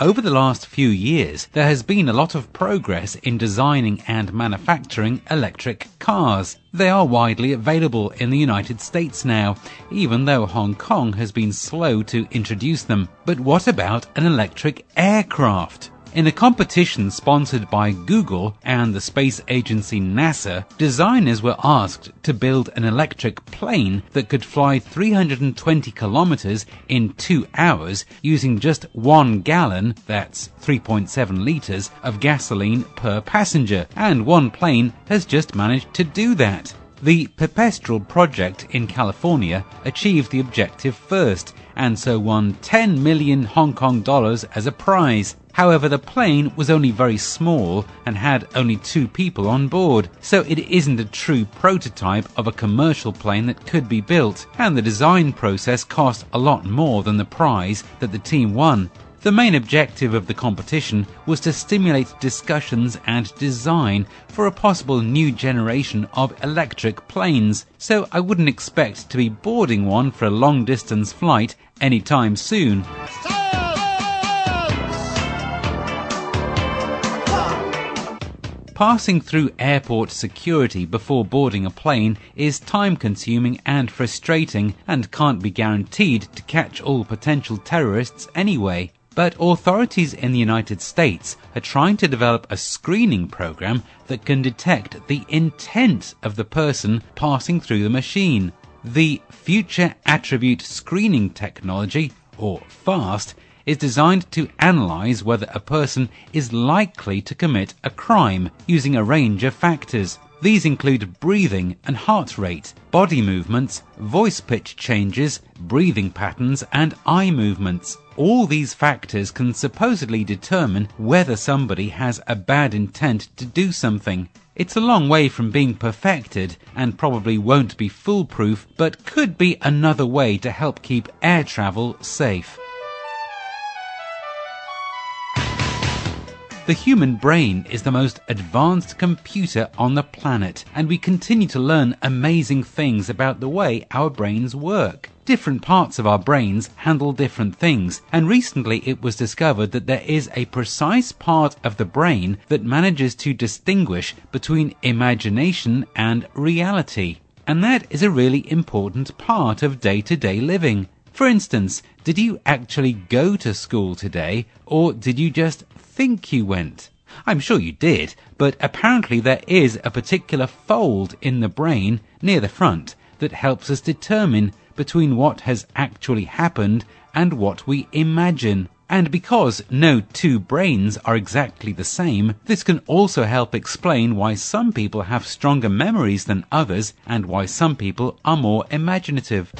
Over the last few years, there has been a lot of progress in designing and manufacturing electric cars. They are widely available in the United States now, even though Hong Kong has been slow to introduce them. But what about an electric aircraft? In a competition sponsored by Google and the space agency NASA, designers were asked to build an electric plane that could fly 320 kilometers in two hours using just one gallon, that's 3.7 liters, of gasoline per passenger. And one plane has just managed to do that. The Pipistrel project in California achieved the objective first and so won 10 million Hong Kong dollars as a prize. However, the plane was only very small and had only two people on board, so it isn't a true prototype of a commercial plane that could be built, and the design process cost a lot more than the prize that the team won. The main objective of the competition was to stimulate discussions and design for a possible new generation of electric planes, so I wouldn't expect to be boarding one for a long distance flight anytime soon. Passing through airport security before boarding a plane is time consuming and frustrating and can't be guaranteed to catch all potential terrorists anyway. But authorities in the United States are trying to develop a screening program that can detect the intent of the person passing through the machine. The Future Attribute Screening Technology, or FAST, is designed to analyze whether a person is likely to commit a crime using a range of factors. These include breathing and heart rate, body movements, voice pitch changes, breathing patterns, and eye movements. All these factors can supposedly determine whether somebody has a bad intent to do something. It's a long way from being perfected and probably won't be foolproof, but could be another way to help keep air travel safe. The human brain is the most advanced computer on the planet, and we continue to learn amazing things about the way our brains work. Different parts of our brains handle different things, and recently it was discovered that there is a precise part of the brain that manages to distinguish between imagination and reality. And that is a really important part of day to day living. For instance, did you actually go to school today, or did you just think you went. I'm sure you did, but apparently there is a particular fold in the brain near the front that helps us determine between what has actually happened and what we imagine. And because no two brains are exactly the same, this can also help explain why some people have stronger memories than others and why some people are more imaginative.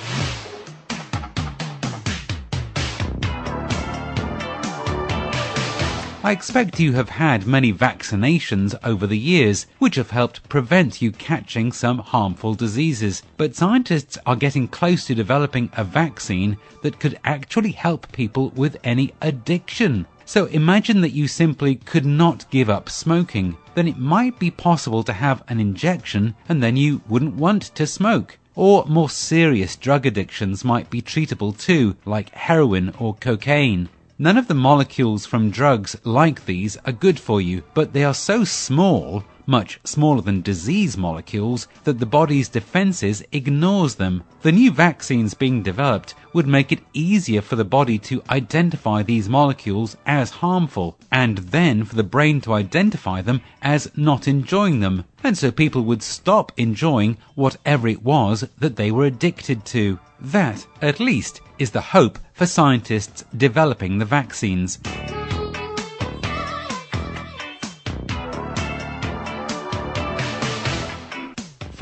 I expect you have had many vaccinations over the years, which have helped prevent you catching some harmful diseases. But scientists are getting close to developing a vaccine that could actually help people with any addiction. So imagine that you simply could not give up smoking. Then it might be possible to have an injection and then you wouldn't want to smoke. Or more serious drug addictions might be treatable too, like heroin or cocaine. None of the molecules from drugs like these are good for you, but they are so small, much smaller than disease molecules, that the body's defenses ignores them. The new vaccines being developed would make it easier for the body to identify these molecules as harmful, and then for the brain to identify them as not enjoying them. And so people would stop enjoying whatever it was that they were addicted to. That, at least, is the hope for scientists developing the vaccines.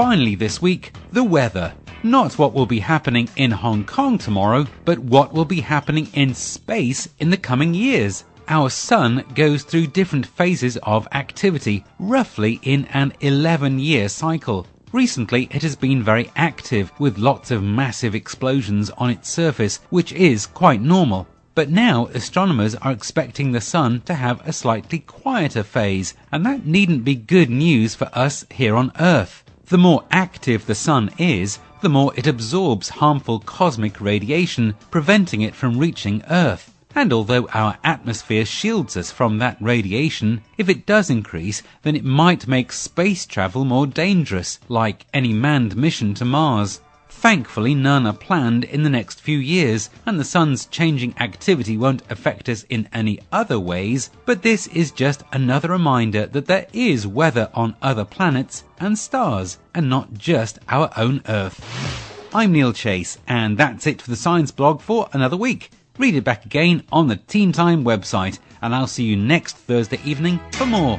Finally, this week, the weather. Not what will be happening in Hong Kong tomorrow, but what will be happening in space in the coming years. Our sun goes through different phases of activity, roughly in an 11 year cycle. Recently, it has been very active with lots of massive explosions on its surface, which is quite normal. But now astronomers are expecting the sun to have a slightly quieter phase, and that needn't be good news for us here on Earth. The more active the sun is, the more it absorbs harmful cosmic radiation, preventing it from reaching Earth. And although our atmosphere shields us from that radiation, if it does increase, then it might make space travel more dangerous, like any manned mission to Mars. Thankfully, none are planned in the next few years, and the sun's changing activity won't affect us in any other ways, but this is just another reminder that there is weather on other planets and stars, and not just our own Earth. I'm Neil Chase, and that's it for the Science blog for another week. Read it back again on the Teen Time website, and I'll see you next Thursday evening for more.